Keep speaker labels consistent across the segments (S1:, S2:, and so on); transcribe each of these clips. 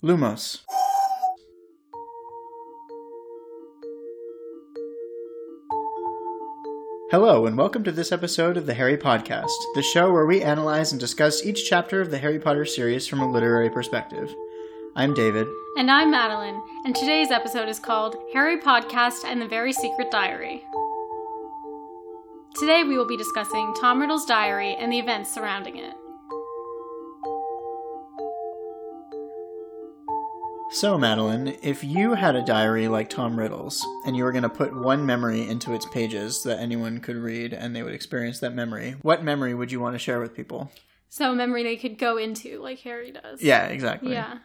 S1: Lumos. Hello, and welcome to this episode of the Harry Podcast, the show where we analyze and discuss each chapter of the Harry Potter series from a literary perspective. I'm David.
S2: And I'm Madeline, and today's episode is called Harry Podcast and the Very Secret Diary. Today we will be discussing Tom Riddle's diary and the events surrounding it.
S1: So, Madeline, if you had a diary like Tom Riddle's, and you were going to put one memory into its pages that anyone could read and they would experience that memory, what memory would you want to share with people?
S2: So, a memory they could go into, like Harry does.
S1: Yeah, exactly.
S2: Yeah.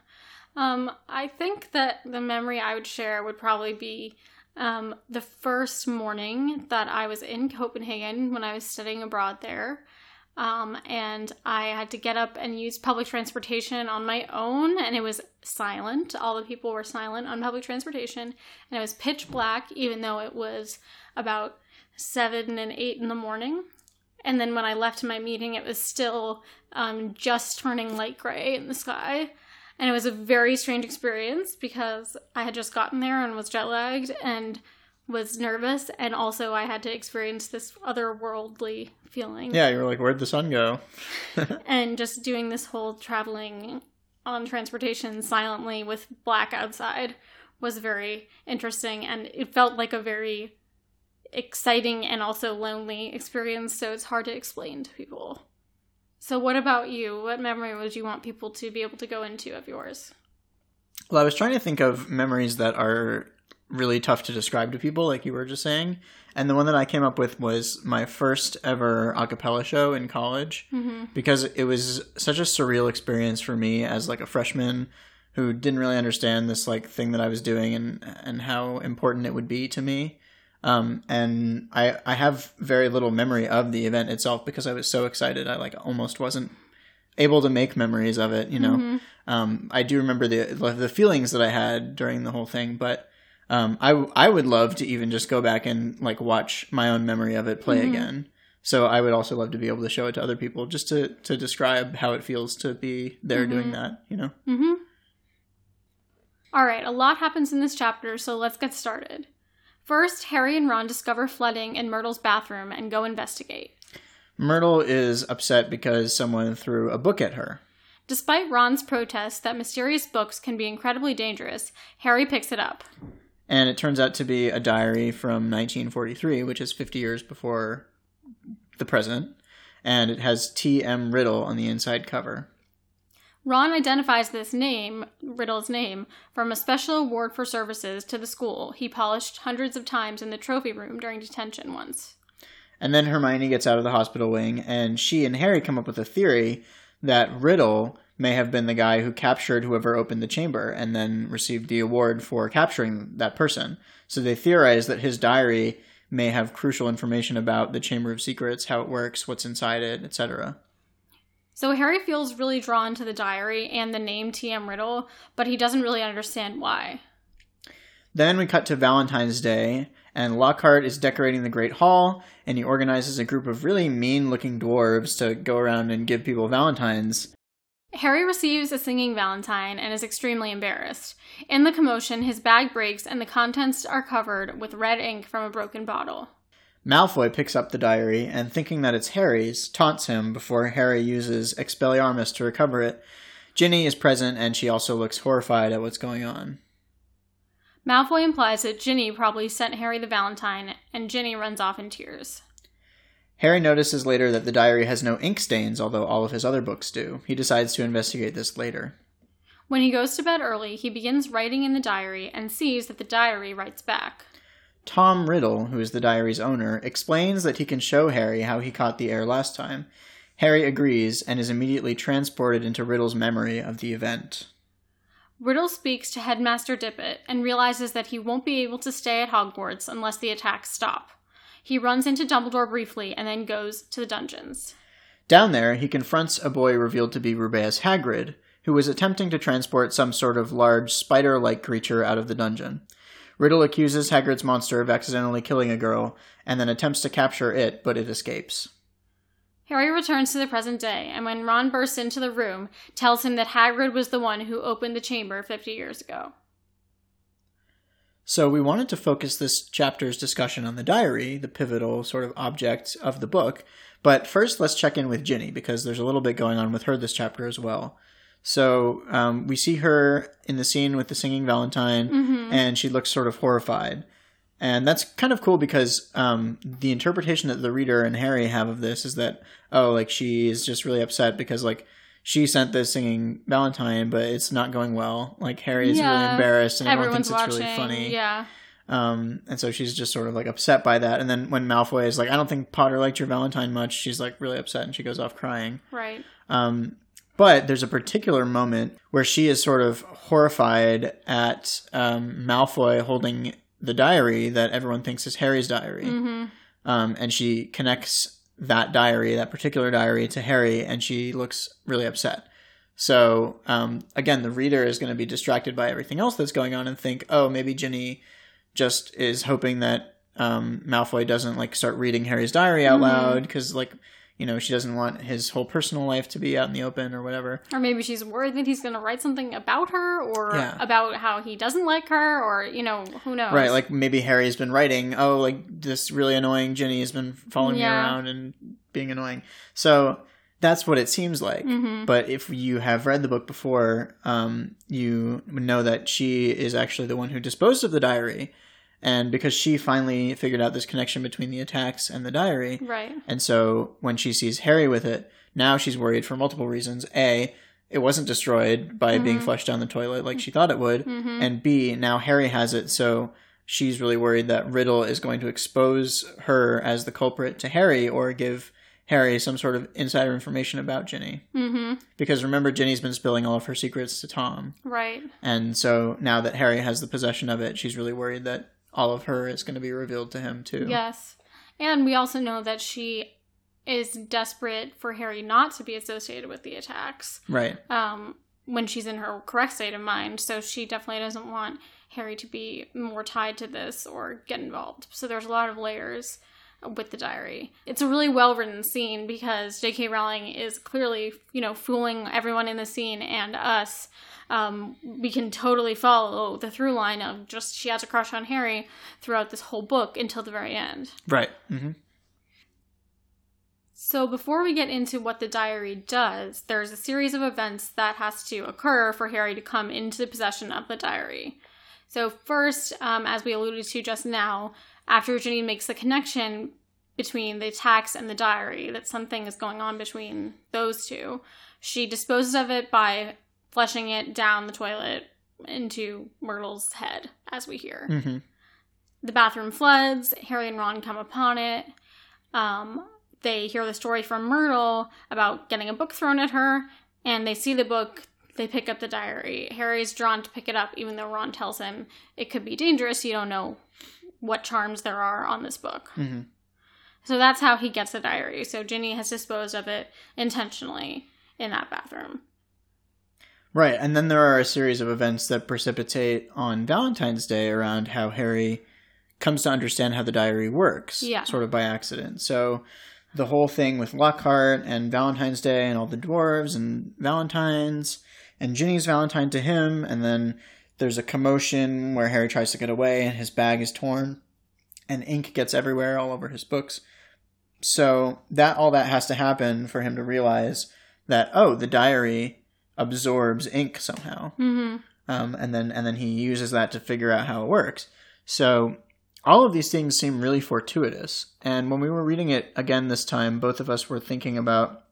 S2: Um, I think that the memory I would share would probably be um, the first morning that I was in Copenhagen when I was studying abroad there. Um, and I had to get up and use public transportation on my own, and it was silent. All the people were silent on public transportation, and it was pitch black, even though it was about seven and eight in the morning. And then when I left my meeting, it was still um, just turning light gray in the sky. And it was a very strange experience because I had just gotten there and was jet lagged and was nervous. And also, I had to experience this otherworldly feeling.
S1: Yeah, you were like, where'd the sun go?
S2: and just doing this whole traveling on transportation silently with black outside was very interesting. And it felt like a very exciting and also lonely experience. So it's hard to explain to people. So, what about you? What memory would you want people to be able to go into of yours?
S1: Well, I was trying to think of memories that are really tough to describe to people, like you were just saying. And the one that I came up with was my first ever a cappella show in college
S2: Mm-hmm.
S1: because it was such a surreal experience for me as like a freshman who didn't really understand this like thing that I was doing and and how important it would be to me. Um, and I I have very little memory of the event itself because I was so excited. I like almost wasn't able to make memories of it. You know,
S2: Mhm.
S1: um, I do remember the the feelings that I had during the whole thing, but um, I I would love to even just go back and like watch my own memory of it play
S2: Mhm.
S1: again. So I would also love to be able to show it to other people, just to to describe how it feels to be there doing
S2: Mhm.
S1: that. You know.
S2: Mm-hmm. All right, a lot happens in this chapter, so let's get started. First, Harry and Ron discover flooding in Myrtle's bathroom and go investigate.
S1: Myrtle is upset because someone threw a book at her.
S2: Despite Ron's protest that mysterious books can be incredibly dangerous, Harry picks it up.
S1: And it turns out to be a diary from 1943, which is 50 years before the present. And it has T.M. Riddle on the inside cover.
S2: Ron identifies this name, Riddle's name, from a special award for services to the school he polished hundreds of times in the trophy room during detention once.
S1: And then Hermione gets out of the hospital wing, and she and Harry come up with a theory that Riddle may have been the guy who captured whoever opened the chamber and then received the award for capturing that person. So they theorize that his diary may have crucial information about the Chamber of Secrets, how it works, what's inside it, etc.
S2: So Harry feels really drawn to the diary and the name T.M. Riddle, but he doesn't really understand why.
S1: Then we cut to Valentine's Day, and Lockhart is decorating the Great Hall, and he organizes a group of really mean looking dwarves to go around and give people Valentines.
S2: Harry receives a singing Valentine and is extremely embarrassed. In the commotion, his bag breaks and the contents are covered with red ink from a broken bottle.
S1: Malfoy picks up the diary and, thinking that it's Harry's, taunts him before Harry uses Expelliarmus to recover it. Ginny is present and she also looks horrified at what's going on.
S2: Malfoy implies that Ginny probably sent Harry the Valentine, and Ginny runs off in tears.
S1: Harry notices later that the diary has no ink stains, although all of his other books do. He decides to investigate this later.
S2: When he goes to bed early, he begins writing in the diary and sees that the diary writes back.
S1: Tom Riddle, who is the diary's owner, explains that he can show Harry how he caught the heir last time. Harry agrees and is immediately transported into Riddle's memory of the event.
S2: Riddle speaks to Headmaster Dippet and realizes that he won't be able to stay at Hogwarts unless the attacks stop. He runs into Dumbledore briefly and then goes to the dungeons.
S1: Down there, he confronts a boy revealed to be Rubeus Hagrid, who was attempting to transport some sort of large spider like creature out of the dungeon. Riddle accuses Hagrid's monster of accidentally killing a girl and then attempts to capture it, but it escapes.
S2: Harry returns to the present day, and when Ron bursts into the room, tells him that Hagrid was the one who opened the chamber 50 years ago.
S1: So we wanted to focus this chapter's discussion on the diary, the pivotal sort of object of the book. But first, let's check in with Ginny because there's a little bit going on with her this chapter as well. So um, we see her in the scene with the singing Valentine,
S2: Mm-hmm.
S1: and she looks sort of horrified. And that's kind of cool because um, the interpretation that the reader and Harry have of this is that, oh, like she is just really upset because, like, she sent this singing Valentine, but it's not going well. Like, Harry is really embarrassed and everyone
S2: Everyone's
S1: thinks it's
S2: watching.
S1: really funny.
S2: Yeah.
S1: Um, and so she's just sort of like upset by that. And then when Malfoy is like, I don't think Potter liked your Valentine much, she's like really upset and she goes off crying.
S2: Right.
S1: Um, but there's a particular moment where she is sort of horrified at um, Malfoy holding the diary that everyone thinks is Harry's diary.
S2: Mm-hmm.
S1: Um, and she connects that diary, that particular diary, to Harry, and she looks really upset. So um, again, the reader is going to be distracted by everything else that's going on and think, oh, maybe Ginny just is hoping that um, Malfoy doesn't like start reading Harry's diary out
S2: Mhm.
S1: loud because like you know she doesn't want his whole personal life to be out in the open or whatever.
S2: Or maybe she's worried that he's going to write something about her or
S1: Yeah.
S2: about how he doesn't like her or, you know, who knows.
S1: Right, like maybe Harry's been writing, oh, like this really annoying Ginny has been following me around and being annoying. So that's what it seems like.
S2: Mhm.
S1: But if you have read the book before, um, you know that she is actually the one who disposed of the diary. And because she finally figured out this connection between the attacks and the diary,
S2: Right.
S1: and so when she sees Harry with it, now she's worried for multiple reasons. A, it wasn't destroyed by being
S2: Mhm.
S1: flushed down the toilet like she thought it would.
S2: hmm
S1: And B, now Harry has it, so she's really worried that Riddle is going to expose her as the culprit to Harry or give Harry some sort of insider information about Ginny.
S2: hmm
S1: Because remember, Ginny's been spilling all of her secrets to Tom.
S2: Right.
S1: And so now that Harry has the possession of it, she's really worried that all of her is going to be revealed to him, too.
S2: Yes. And we also know that she is desperate for Harry not to be associated with the attacks
S1: Right.
S2: um, when she's in her correct state of mind. So she definitely doesn't want Harry to be more tied to this or get involved. So there's a lot of layers with the diary. It's a really well written scene because J.K. Rowling is clearly, you know, fooling everyone in the scene and us. Um, we can totally follow the through line of just she has a crush on Harry throughout this whole book until the very end.
S1: Right. Mm-hmm.
S2: So before we get into what the diary does, there's a series of events that has to occur for Harry to come into the possession of the diary. So first, um, as we alluded to just now, after Ginny makes the connection between the attacks and the diary, that something is going on between those two, she disposes of it by flushing it down the toilet into Myrtle's head, as we hear
S1: hmm
S2: the bathroom floods. Harry and Ron come upon it. Um, they hear the story from Myrtle about getting a book thrown at her, and they see the book. They pick up the diary. Harry's drawn to pick it up, even though Ron tells him it could be dangerous. You don't know what charms there are on this book.
S1: hmm
S2: So that's how he gets the diary. So Ginny has disposed of it intentionally in that bathroom.
S1: Right, and then there are a series of events that precipitate on Valentine's Day around how Harry comes to understand how the diary works,
S2: Yeah.
S1: sort of by accident. So the whole thing with Lockhart and Valentine's Day and all the dwarves and Valentines and Ginny's Valentine to him, and then there's a commotion where Harry tries to get away and his bag is torn and ink gets everywhere all over his books. So that all that has to happen for him to realize that oh, the diary absorbs ink somehow
S2: hmm
S1: um, and then and then he uses that to figure out how it works. So all of these things seem really fortuitous. And when we were reading it again this time, both of us were thinking about,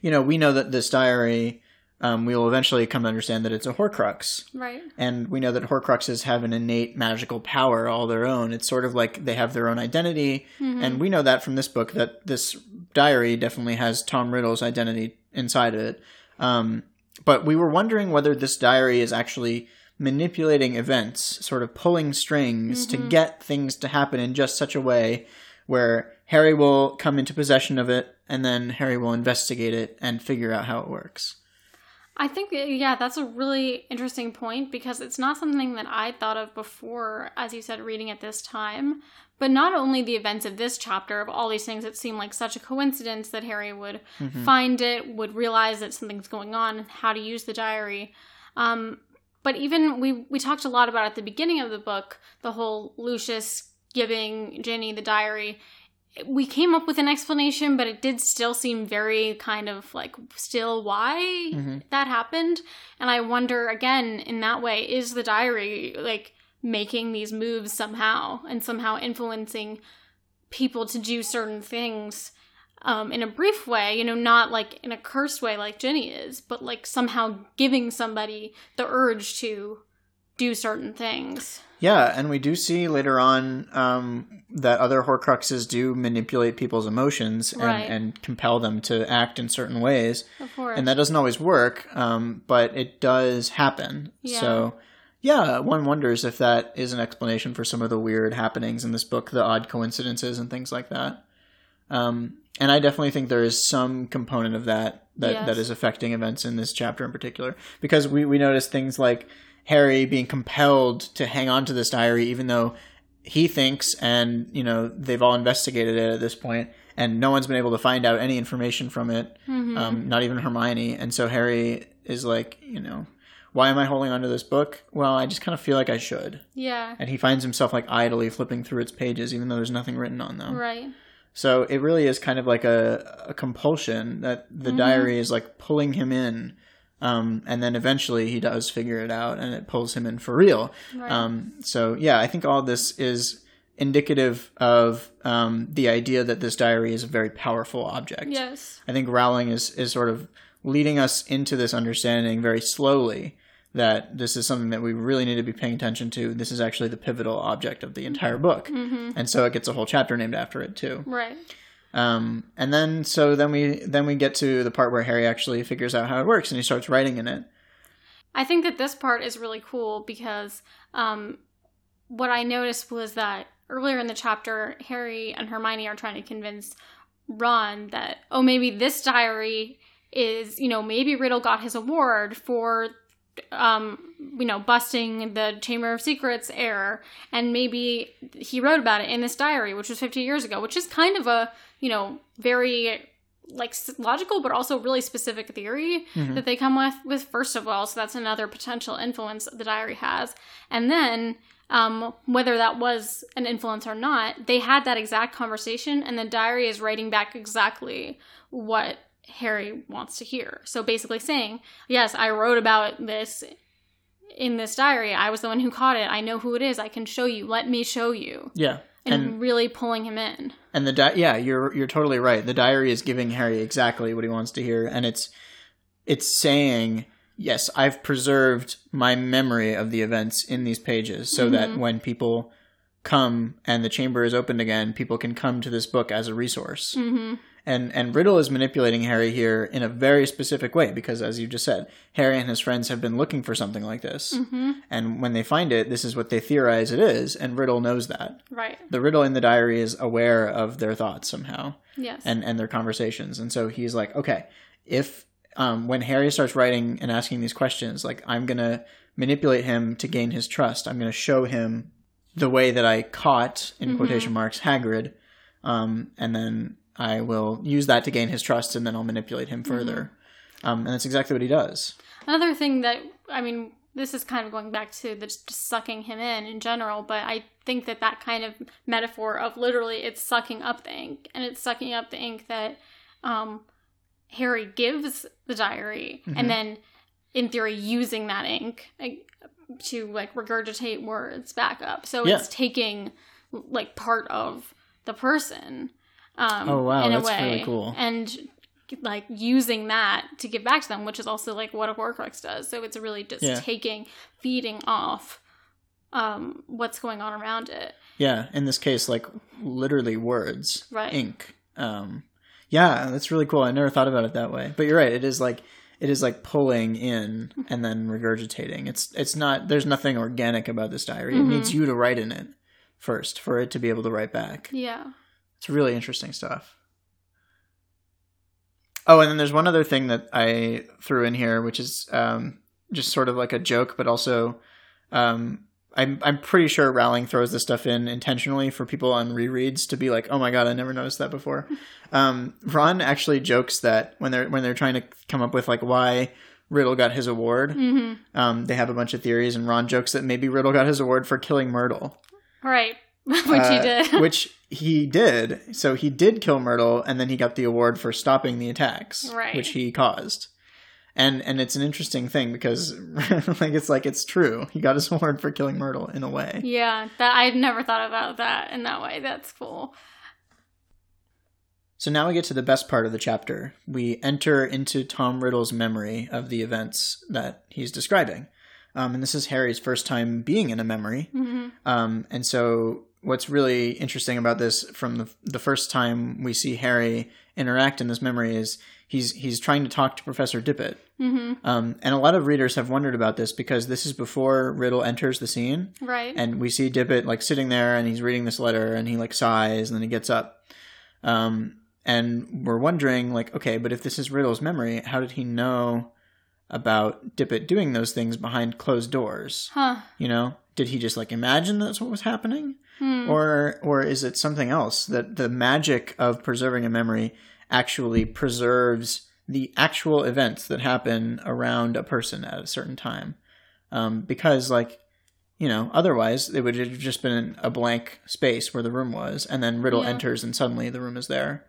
S1: you know, we know that this diary, um, we will eventually come to understand that it's a Horcrux,
S2: Right.
S1: and we know that Horcruxes have an innate magical power all their own. It's sort of like they have their own identity,
S2: Mhm.
S1: and we know that from this book that this diary definitely has Tom Riddle's identity inside of it. Um, but we were wondering whether this diary is actually manipulating events, sort of pulling strings to
S2: Mhm.
S1: get things to happen in just such a way where Harry will come into possession of it and then Harry will investigate it and figure out how it works.
S2: I think, yeah, that's a really interesting point because it's not something that I thought of before, as you said, reading at this time. But not only the events of this chapter, of all these things that seem like such a coincidence that Harry would
S1: Mhm.
S2: find it, would realize that something's going on, how to use the diary. Um, but even we we talked a lot about at the beginning of the book the whole Lucius giving Ginny the diary. We came up with an explanation, but it did still seem very kind of like still why
S1: Mhm.
S2: that happened. And I wonder again in that way is the diary like making these moves somehow and somehow influencing people to do certain things um, in a brief way, you know, not like in a cursed way like Ginny is, but like somehow giving somebody the urge to do certain things.
S1: Yeah, and we do see later on um, that other Horcruxes do manipulate people's emotions and,
S2: Right.
S1: and compel them to act in certain ways.
S2: Of course.
S1: And that doesn't always work, um, but it does happen.
S2: Yeah.
S1: So, yeah, one wonders if that is an explanation for some of the weird happenings in this book, the odd coincidences and things like that. Um, and I definitely think there is some component of that that,
S2: Yes.
S1: that is affecting events in this chapter in particular, because we we notice things like Harry being compelled to hang on to this diary, even though he thinks, and you know they've all investigated it at this point, and no one's been able to find out any information from it
S2: Mhm.
S1: um, not even Hermione. And so Harry is like, you know, why am I holding onto this book? Well, I just kind of feel like I should.
S2: yeah.
S1: And he finds himself like idly flipping through its pages, even though there's nothing written on them.
S2: Right.
S1: So it really is kind of like a, a compulsion that the
S2: Mhm.
S1: diary is like pulling him in. Um, and then eventually he does figure it out and it pulls him in for real.
S2: Right.
S1: Um, so yeah, I think all this is indicative of um, the idea that this diary is a very powerful object.
S2: yes.
S1: I think Rowling is is sort of leading us into this understanding very slowly that this is something that we really need to be paying attention to. This is actually the pivotal object of the entire book,
S2: hmm
S1: and so it gets a whole chapter named after it too.
S2: Right.
S1: Um, and then so then we then we get to the part where Harry actually figures out how it works and he starts writing in it.
S2: I think that this part is really cool because um, what I noticed was that earlier in the chapter, Harry and Hermione are trying to convince Ron that, oh, maybe this diary is, you know, maybe Riddle got his award for, um, you know, busting the Chamber of Secrets error, and maybe he wrote about it in this diary, which was 50 years ago, which is kind of a, you know, very like logical but also really specific theory
S1: Mhm.
S2: that they come with with first of all. So that's another potential influence the diary has. And then um, whether that was an influence or not they had that exact conversation and the diary is writing back exactly what harry wants to hear. So basically saying yes i wrote about this in this diary i was the one who caught it i know who it is i can show you let me show you
S1: Yeah.
S2: and,
S1: And
S2: really pulling him in
S1: and the di- yeah, you're you're totally right. The diary is giving Harry exactly what he wants to hear and it's it's saying, "Yes, I've preserved my memory of the events in these pages so that
S2: Mhm.
S1: when people come and the chamber is opened again, people can come to this book as a resource."
S2: hmm
S1: And and Riddle is manipulating Harry here in a very specific way because, as you just said, Harry and his friends have been looking for something like this,
S2: hmm
S1: and when they find it, this is what they theorize it is, and Riddle knows that.
S2: right
S1: The Riddle in the diary is aware of their thoughts somehow
S2: yes
S1: and and their conversations, and so he's like, okay, if um, when Harry starts writing and asking these questions, like I'm gonna manipulate him to gain his trust. I'm gonna show him the way that I caught in
S2: Mhm.
S1: quotation marks Hagrid, um, and then I will use that to gain his trust, and then I'll manipulate him further. Um, and that's exactly what he does.
S2: Another thing that I mean, this is kind of going back to the just sucking him in in general, but I think that that kind of metaphor of literally it's sucking up the ink, and it's sucking up the ink that um, Harry gives the diary,
S1: Mhm.
S2: and then in theory using that ink like, to like regurgitate words back up. So
S1: Yeah.
S2: it's taking like part of the person. Um,
S1: Oh, wow,
S2: in a
S1: that's
S2: way,
S1: really cool.
S2: And like using that to give back to them, which is also like what a Horcrux does. So it's really just
S1: Yeah.
S2: taking, feeding off um, what's going on around it.
S1: Yeah, in this case, like literally words,
S2: Right.
S1: ink. Um, yeah, that's really cool. I never thought about it that way. But you're right. It is like it is like pulling in and then regurgitating. It's it's not. There's nothing organic about this diary. It
S2: Mhm.
S1: needs you to write in it first for it to be able to write back.
S2: Yeah.
S1: It's really interesting stuff. Oh, and then there's one other thing that I threw in here, which is um, just sort of like a joke, but also um, I'm I'm pretty sure Rowling throws this stuff in intentionally for people on rereads to be like, oh my god, I never noticed that before. Um, Ron actually jokes that when they're when they're trying to come up with like why Riddle got his award,
S2: Mm-hmm.
S1: um, they have a bunch of theories, and Ron jokes that maybe Riddle got his award for killing Myrtle,
S2: Right. Which
S1: Uh,
S2: he did.
S1: which he did. So he did kill Myrtle, and then he got the award for stopping the attacks,
S2: Right.
S1: which he caused. And and it's an interesting thing because like it's like it's true. He got his award for killing Myrtle in a way.
S2: yeah, that I'd never thought about that in that way. That's cool.
S1: So now we get to the best part of the chapter. We enter into Tom Riddle's memory of the events that he's describing. Um, and this is Harry's first time being in a memory.
S2: hmm
S1: Um, and so, what's really interesting about this from the, the first time we see Harry interact in this memory is he's he's trying to talk to Professor Dippet.
S2: hmm
S1: Um, and a lot of readers have wondered about this because this is before Riddle enters the scene,
S2: Right.
S1: and we see Dippet like sitting there and he's reading this letter and he like sighs and then he gets up. Um, and we're wondering like, okay, but if this is Riddle's memory, how did he know about Dippet doing those things behind closed doors?
S2: huh.
S1: You know, did he just like imagine that's what was happening,
S2: Hmm.
S1: or or is it something else that the magic of preserving a memory actually preserves the actual events that happen around a person at a certain time? Um, because like you know, otherwise it would have just been a blank space where the room was, and then Riddle
S2: Yeah.
S1: enters and suddenly the room is there.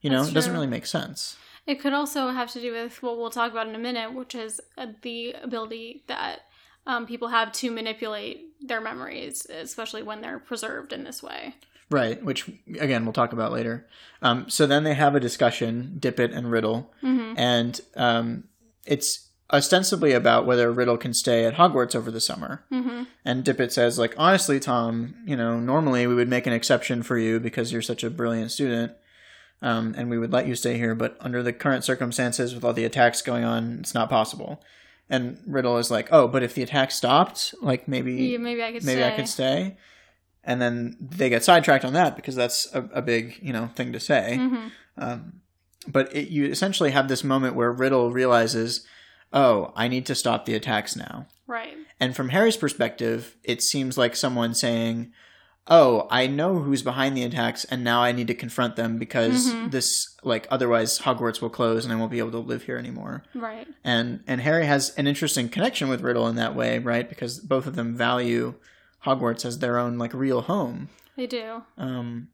S1: You know, it doesn't really make sense.
S2: It could also have to do with what we'll talk about in a minute, which is uh, the ability that um, people have to manipulate their memories, especially when they're preserved in this way.
S1: Right, which again we'll talk about later. Um, so then they have a discussion, Dippet and Riddle,
S2: hmm
S1: and um, it's ostensibly about whether Riddle can stay at Hogwarts over the summer.
S2: hmm
S1: And Dippet says, like, honestly, Tom, you know, normally we would make an exception for you because you're such a brilliant student, um, and we would let you stay here. But under the current circumstances, with all the attacks going on, it's not possible. And Riddle is like, oh, but if the attack stopped, like maybe
S2: Yeah, maybe I could
S1: maybe
S2: stay.
S1: I could stay. And then they get sidetracked on that because that's a, a big, you know, thing to say.
S2: hmm
S1: Um, but it, you essentially have this moment where Riddle realizes, oh, I need to stop the attacks now.
S2: Right.
S1: And from Harry's perspective, it seems like someone saying, oh, I know who's behind the attacks, and now I need to confront them because
S2: Mhm.
S1: this, like, otherwise Hogwarts will close and I won't be able to live here anymore.
S2: Right.
S1: And and Harry has an interesting connection with Riddle in that way, right? Because both of them value Hogwarts as their own like real home.
S2: They do.
S1: Um,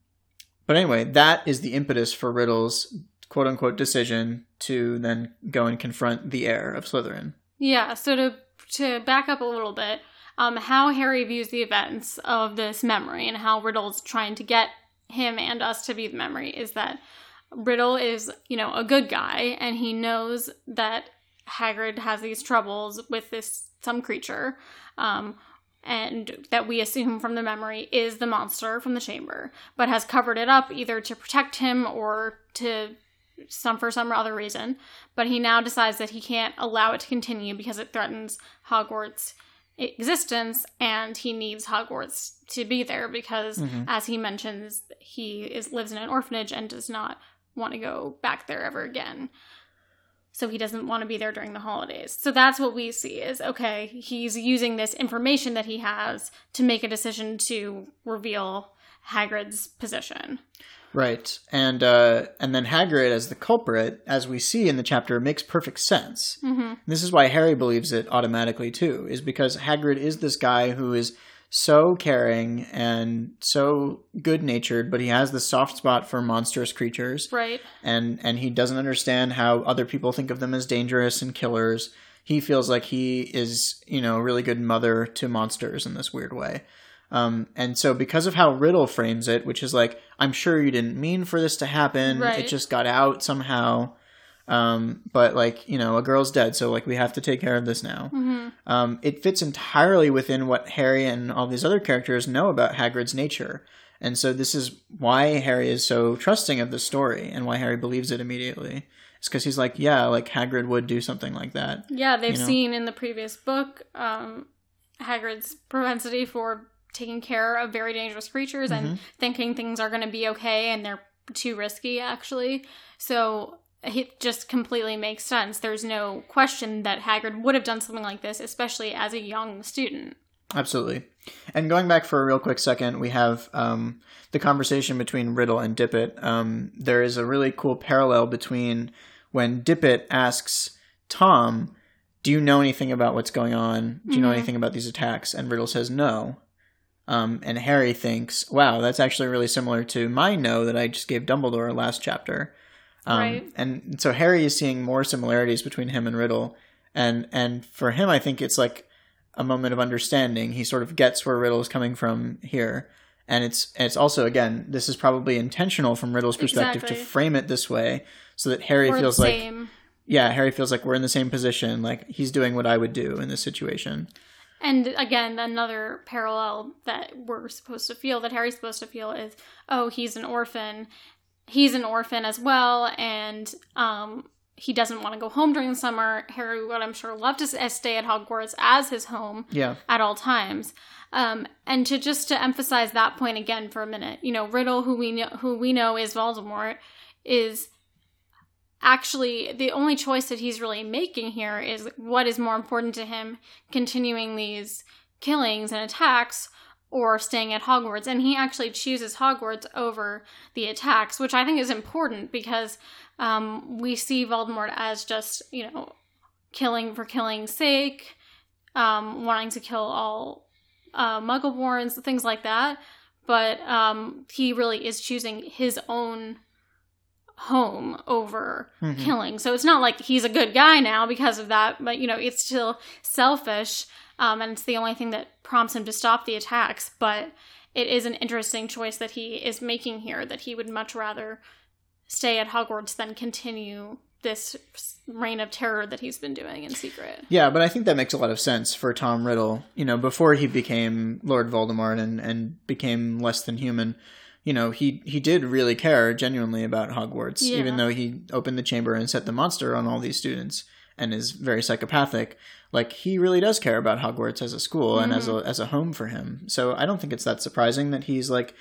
S1: but anyway, that is the impetus for Riddle's quote unquote decision to then go and confront the heir of Slytherin.
S2: Yeah. So to to back up a little bit, um, how Harry views the events of this memory and how Riddle's trying to get him and us to be the memory is that Riddle is, you know, a good guy and he knows that Hagrid has these troubles with this some creature. Um, and that we assume from the memory is the monster from the chamber, but has covered it up either to protect him or to some for some other reason. But he now decides that he can't allow it to continue because it threatens Hogwarts' existence, and he needs Hogwarts to be there because,
S1: Mhm.
S2: as he mentions, he is lives in an orphanage and does not want to go back there ever again. So he doesn't want to be there during the holidays. So that's what we see is okay, he's using this information that he has to make a decision to reveal Hagrid's position.
S1: Right. And uh, and then Hagrid as the culprit, as we see in the chapter, makes perfect sense.
S2: hmm
S1: This is why Harry believes it automatically too, is because Hagrid is this guy who is so caring and so good natured, but he has the soft spot for monstrous creatures.
S2: Right.
S1: and and he doesn't understand how other people think of them as dangerous and killers. He feels like he is, you know, a really good mother to monsters in this weird way. Um, and so because of how Riddle frames it, which is like, I'm sure you didn't mean for this to happen.
S2: Right.
S1: It just got out somehow. Um, but like, you know, a girl's dead, so like we have to take care of this now.
S2: hmm
S1: Um, it fits entirely within what Harry and all these other characters know about Hagrid's nature. And so this is why Harry is so trusting of the story and why Harry believes it immediately. It's because he's like, yeah, like Hagrid would do something like that.
S2: Yeah, they've
S1: You know?
S2: seen in the previous book um, Hagrid's propensity for taking care of very dangerous creatures
S1: Mhm.
S2: and thinking things are going to be okay and they're too risky, actually. So it just completely makes sense. There's no question that Hagrid would have done something like this, especially as a young student.
S1: Absolutely. And going back for a real quick second, we have um, the conversation between Riddle and Dippet. Um, there is a really cool parallel between when Dippet asks Tom, Do you know anything about what's going on? Do you know
S2: Mhm.
S1: anything about these attacks? And Riddle says no. Um, and Harry thinks, Wow, that's actually really similar to my no that I just gave Dumbledore last chapter. Um,
S2: Right.
S1: And so Harry is seeing more similarities between him and Riddle. And, and for him, I think it's like a moment of understanding. He sort of gets where Riddle is coming from here. And it's it's also again, this is probably intentional from Riddle's perspective
S2: Exactly.
S1: to frame it this way so that Harry
S2: the
S1: feels like yeah, Harry feels like we're in the same position, like he's doing what I would do in this situation.
S2: And again, another parallel that we're supposed to feel, that Harry's supposed to feel, is oh, he's an orphan. He's an orphan as well, and um, he doesn't want to go home during the summer. Harry would, I'm sure, love to stay at Hogwarts as his home
S1: Yeah.
S2: at all times. Um, and to just to emphasize that point again for a minute, you know, Riddle, who we know, who we know is Voldemort, is actually the only choice that he's really making here is what is more important to him continuing these killings and attacks or staying at Hogwarts. And he actually chooses Hogwarts over the attacks which I think is important because um, we see Voldemort as just you know killing for killing's sake um, wanting to kill all uh, Muggleborns things like that. But um, he really is choosing his own home over
S1: Mhm.
S2: killing. So it's not like he's a good guy now because of that, but you know, it's still selfish. Um, and it's the only thing that prompts him to stop the attacks. But it is an interesting choice that he is making here that he would much rather stay at Hogwarts than continue this reign of terror that he's been doing in secret.
S1: Yeah, but I think that makes a lot of sense for Tom Riddle. You know, before he became Lord Voldemort and, and became less than human, you know, he, he did really care genuinely about Hogwarts,
S2: Yeah.
S1: even though he opened the chamber and set the monster on all these students and is very psychopathic. Like he really does care about Hogwarts as a school and as a as a home for him. So I don't think it's that surprising that he's like,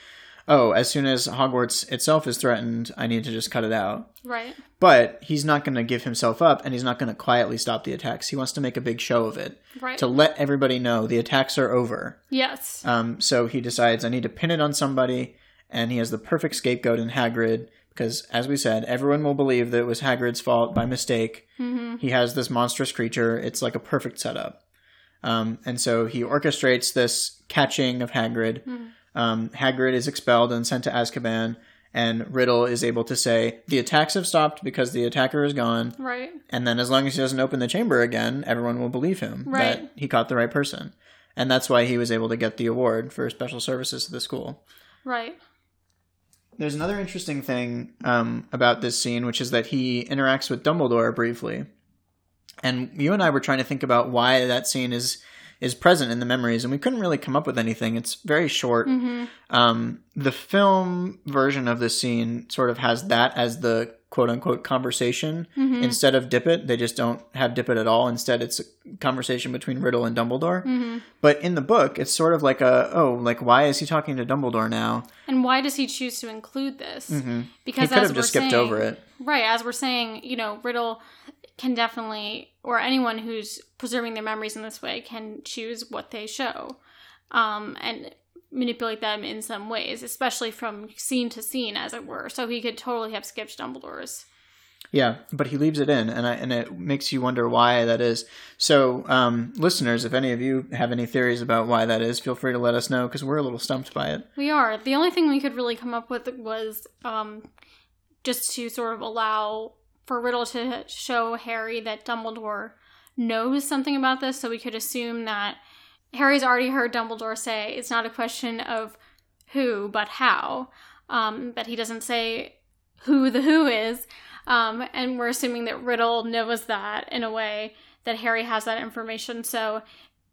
S1: oh, as soon as Hogwarts itself is threatened, I need to just cut it out.
S2: Right.
S1: But he's not going to give himself up and he's not going to quietly stop the attacks. He wants to make a big show of it
S2: Right.
S1: to let everybody know the attacks are over.
S2: yes.
S1: Um, so he decides, I need to pin it on somebody, and he has the perfect scapegoat in Hagrid because, as we said, everyone will believe that it was Hagrid's fault by mistake.
S2: hmm
S1: He has this monstrous creature. It's like a perfect setup. Um, and so he orchestrates this catching of Hagrid.
S2: Mhm.
S1: Um, Hagrid is expelled and sent to Azkaban, and Riddle is able to say, The attacks have stopped because the attacker is gone.
S2: Right.
S1: And then as long as he doesn't open the chamber again, everyone will believe him
S2: Right.
S1: that he caught the right person. And that's why he was able to get the award for special services to the school.
S2: Right.
S1: There's another interesting thing um, about this scene, which is that he interacts with Dumbledore briefly. And you and I were trying to think about why that scene is is present in the memories, and we couldn't really come up with anything. It's very short.
S2: hmm
S1: Um, the film version of this scene sort of has that as the quote unquote conversation
S2: hmm
S1: instead of Dippet. They just don't have Dippet at all. Instead, it's a conversation between Riddle and Dumbledore.
S2: hmm
S1: But in the book, it's sort of like a oh, like why is he talking to Dumbledore now?
S2: And why does he choose to include this?
S1: hmm He
S2: Because
S1: could
S2: as
S1: have just skipped
S2: saying-
S1: over it.
S2: Right, as we're saying, you know, Riddle can definitely, or anyone who's preserving their memories in this way, can choose what they show, um, and manipulate them in some ways, especially from scene to scene, as it were. So he could totally have skipped Dumbledore's.
S1: Yeah, but he leaves it in, and I, and it makes you wonder why that is. So, um, listeners, if any of you have any theories about why that is, feel free to let us know because we're a little stumped by it.
S2: We are. The only thing we could really come up with was um, just to sort of allow for Riddle to show Harry that Dumbledore knows something about this, so we could assume that Harry's already heard Dumbledore say it's not a question of who, but how. Um, but he doesn't say who the who is. Um, and we're assuming that Riddle knows that in a way that Harry has that information. So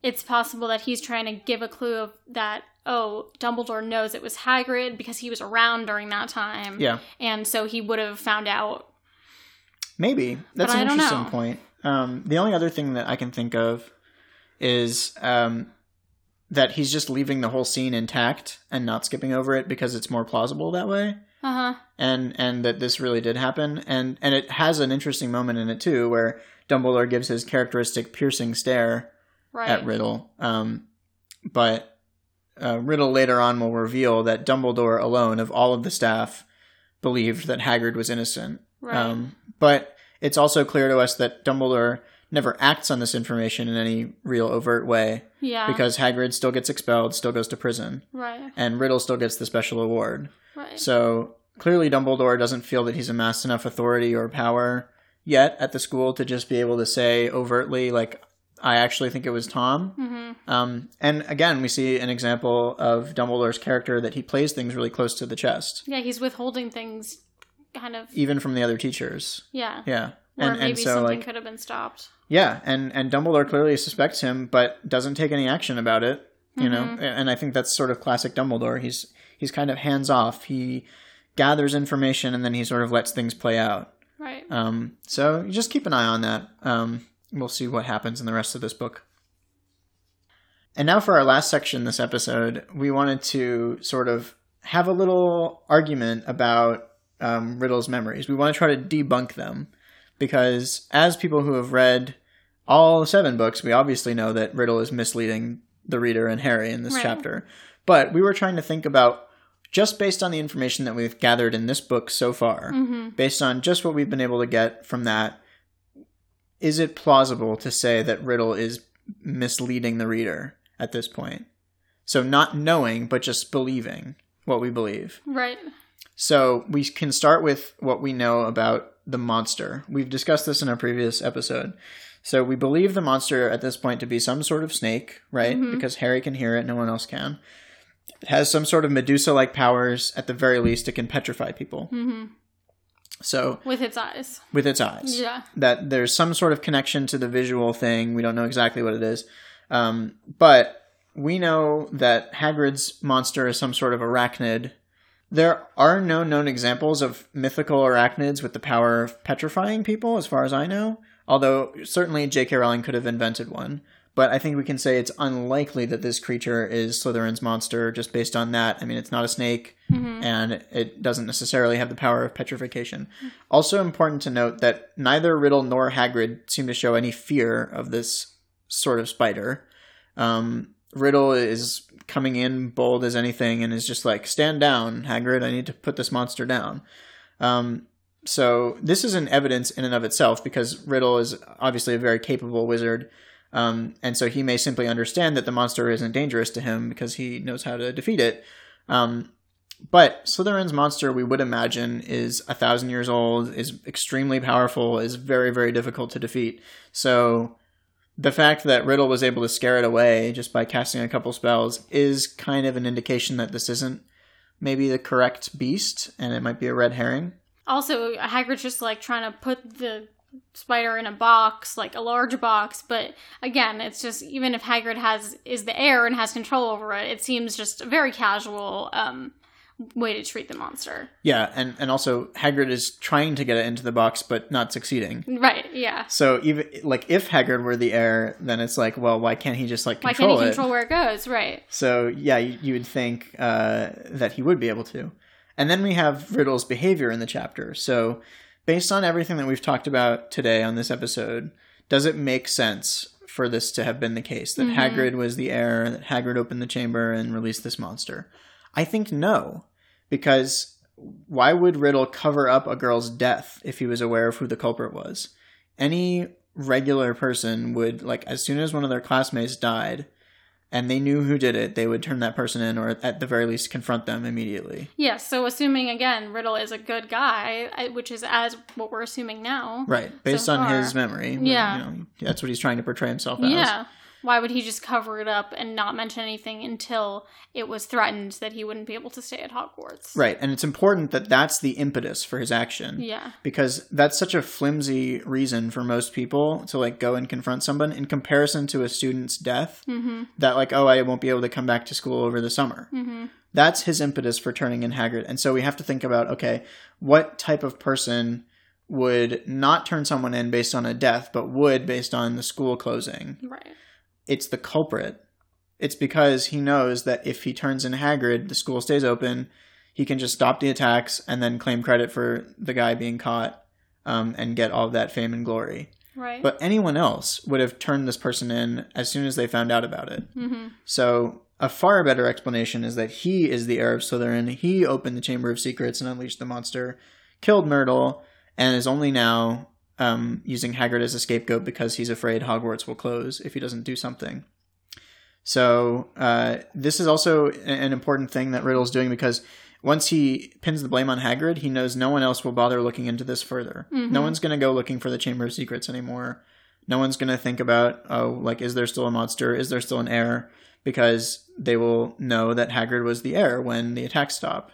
S2: it's possible that he's trying to give a clue of that, oh, Dumbledore knows it was Hagrid because he was around during that time.
S1: Yeah,
S2: And so he would have found out.
S1: maybe that's
S2: But
S1: an interesting
S2: know.
S1: point. Um, the only other thing that I can think of is um, that he's just leaving the whole scene intact and not skipping over it because it's more plausible that way.
S2: Uh huh.
S1: and and that this really did happen and and it has an interesting moment in it too where Dumbledore gives his characteristic piercing stare
S2: Right.
S1: at Riddle um but uh, Riddle later on will reveal that Dumbledore alone of all of the staff believed that Hagrid was innocent
S2: right.
S1: um but it's also clear to us that Dumbledore never acts on this information in any real overt way
S2: yeah.
S1: because Hagrid still gets expelled still goes to prison
S2: Right.
S1: and Riddle still gets the special award
S2: Right.
S1: so clearly, Dumbledore doesn't feel that he's amassed enough authority or power yet at the school to just be able to say overtly, like, I actually think it was Tom.
S2: mm-hmm.
S1: Um, and again, we see an example of Dumbledore's character that he plays things really close to the chest,
S2: Yeah, he's withholding things, kind of.
S1: even from the other teachers.
S2: Yeah.
S1: Yeah.
S2: Or
S1: And,
S2: maybe
S1: and so,
S2: something
S1: like,
S2: could have been stopped.
S1: yeah, and, and Dumbledore clearly suspects him, but doesn't take any action about it. You know,
S2: Mm-hmm.
S1: and I think that's sort of classic Dumbledore. He's he's kind of hands off. He gathers information and then he sort of lets things play out.
S2: Right.
S1: Um, so you just keep an eye on that. Um, we'll see what happens in the rest of this book. And now for our last section this episode, we wanted to sort of have a little argument about um, Riddle's memories. We want to try to debunk them because, as people who have read all seven books, we obviously know that Riddle is misleading the reader and Harry in this
S2: Right.
S1: chapter. But we were trying to think about just based on the information that we've gathered in this book so far,
S2: Mm-hmm.
S1: based on just what we've been able to get from that, is it plausible to say that Riddle is misleading the reader at this point? So not knowing, but just believing what we believe.
S2: Right.
S1: So we can start with what we know about the monster. We've discussed this in a previous episode. So we believe the monster at this point to be some sort of snake, right?
S2: Mhm.
S1: Because Harry can hear it, no one else can. It has some sort of Medusa-like powers. At the very least, it can petrify people.
S2: Mm-hmm.
S1: So
S2: With its eyes.
S1: with its eyes,
S2: Yeah.
S1: that there's some sort of connection to the visual thing. We don't know exactly what it is, um, but we know that Hagrid's monster is some sort of arachnid. There are no known examples of mythical arachnids with the power of petrifying people, as far as I know. Although certainly J.K. Rowling could have invented one, but I think we can say it's unlikely that this creature is Slytherin's monster just based on that. I mean, it's not a snake
S2: Mm-hmm.
S1: and it doesn't necessarily have the power of petrification. Also important to note that neither Riddle nor Hagrid seem to show any fear of this sort of spider. Um, Riddle is coming in bold as anything and is just like, "Stand down, Hagrid! I need to put this monster down." Um, so this is an evidence in and of itself because Riddle is obviously a very capable wizard. Um, and so he may simply understand that the monster isn't dangerous to him because he knows how to defeat it. Um, but Slytherin's monster, we would imagine, is a thousand years old, is extremely powerful, is very, very difficult to defeat. So the fact that Riddle was able to scare it away just by casting a couple spells is kind of an indication that this isn't maybe the correct beast and it might be a red herring.
S2: Also, Hagrid's just like trying to put the spider in a box, like a large box. But again, it's just even if Hagrid has is the heir and has control over it, it seems just very casual um, way to treat the monster.
S1: Yeah, and, and also Hagrid is trying to get it into the box but not succeeding.
S2: Right? Yeah.
S1: So even like if Hagrid were the heir, then it's like, well, why can't he just like control Why
S2: can't he
S1: it?
S2: control where it goes? Right.
S1: So yeah, you, you would think uh, that he would be able to. And then we have Riddle's behavior in the chapter. So based on everything that we've talked about today on this episode, does it make sense for this to have been the case that
S2: Mhm.
S1: Hagrid was the heir, that Hagrid opened the chamber and released this monster? I think no, because why would Riddle cover up a girl's death if he was aware of who the culprit was? Any regular person would like as soon as one of their classmates died and they knew who did it, they would turn that person in or at the very least confront them immediately.
S2: Yes. so assuming again Riddle is a good guy, which is as what we're assuming now.
S1: Right, based
S2: So
S1: on
S2: far.
S1: his memory.
S2: Yeah.
S1: You know, that's what he's trying to portray himself as.
S2: Yeah. Why would he just cover it up and not mention anything until it was threatened that he wouldn't be able to stay at Hogwarts?
S1: Right, and it's important that that's the impetus for his action.
S2: Yeah.
S1: because that's such a flimsy reason for most people to like go and confront someone in comparison to a student's death
S2: Mm-hmm.
S1: that like oh i won't be able to come back to school over the summer
S2: Mm-hmm.
S1: that's his impetus for turning in hagrid and so we have to think about okay what type of person would not turn someone in based on a death but would based on the school closing
S2: Right.
S1: It's the culprit it's because he knows that if he turns in hagrid the school stays open he can just stop the attacks and then claim credit for the guy being caught um, and get all that fame and glory.
S2: Right.
S1: But anyone else would have turned this person in as soon as they found out about it.
S2: hmm
S1: So a far better explanation is that he is the heir of Slytherin. He opened the Chamber of Secrets and unleashed the monster, killed Myrtle, and is only now um, using Hagrid as a scapegoat because he's afraid Hogwarts will close if he doesn't do something. So uh, this is also an important thing that Riddle's doing because once he pins the blame on Hagrid, he knows no one else will bother looking into this further. No one's going to go looking for the Chamber of Secrets anymore. No one's going to think about, oh, like, is there still a monster? Is there still an heir? Because they will know that Hagrid was the heir when the attacks stop.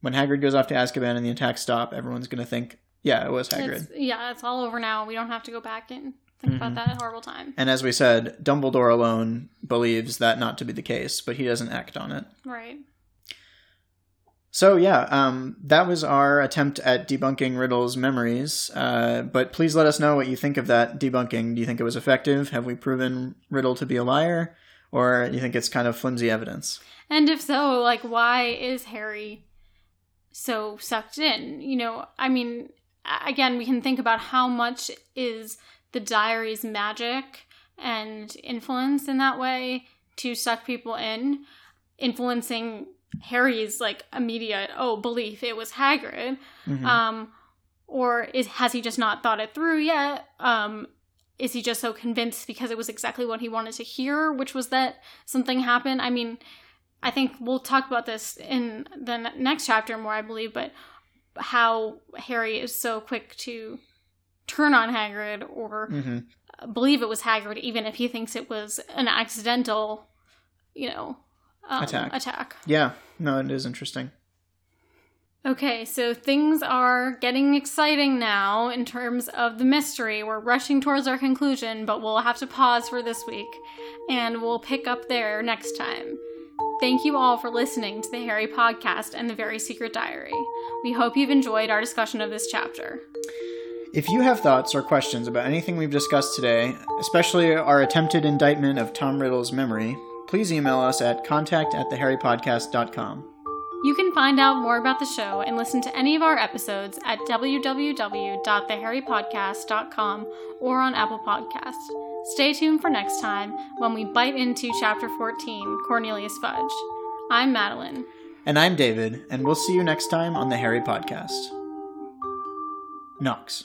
S1: When Hagrid goes off to Azkaban and the attacks stop, everyone's going to think, yeah, it was Hagrid.
S2: It's, yeah, it's all over now. We don't have to go back and think about
S1: Mm-hmm.
S2: that horrible time.
S1: And as we said, Dumbledore alone believes that not to be the case, but he doesn't act on it.
S2: Right.
S1: So yeah, um, that was our attempt at debunking Riddle's memories. Uh, but please let us know what you think of that debunking. Do you think it was effective? Have we proven Riddle to be a liar, or do you think it's kind of flimsy evidence?
S2: And if so, like, why is Harry so sucked in? You know, I mean, again, we can think about how much is the diary's magic and influence in that way to suck people in, influencing Harry's like immediate oh belief it was Hagrid,
S1: Mhm.
S2: um, or is has he just not thought it through yet? Um, is he just so convinced because it was exactly what he wanted to hear, which was that something happened? I mean, I think we'll talk about this in the next chapter more, I believe, but how Harry is so quick to turn on Hagrid or
S1: Mhm.
S2: believe it was Hagrid, even if he thinks it was an accidental, you know, um,
S1: Attack.
S2: attack.
S1: Yeah, no, it is interesting.
S2: Okay, so things are getting exciting now in terms of the mystery. We're rushing towards our conclusion, but we'll have to pause for this week and we'll pick up there next time. Thank you all for listening to the Harry podcast and the Very Secret Diary. We hope you've enjoyed our discussion of this chapter.
S1: If you have thoughts or questions about anything we've discussed today, especially our attempted indictment of Tom Riddle's memory, please email us at contact at theharrypodcast.com.
S2: You can find out more about the show and listen to any of our episodes at www.theharrypodcast.com or on Apple Podcasts. Stay tuned for next time when we bite into Chapter 14 Cornelius Fudge. I'm Madeline.
S1: And I'm David, and we'll see you next time on the Harry Podcast. Nox.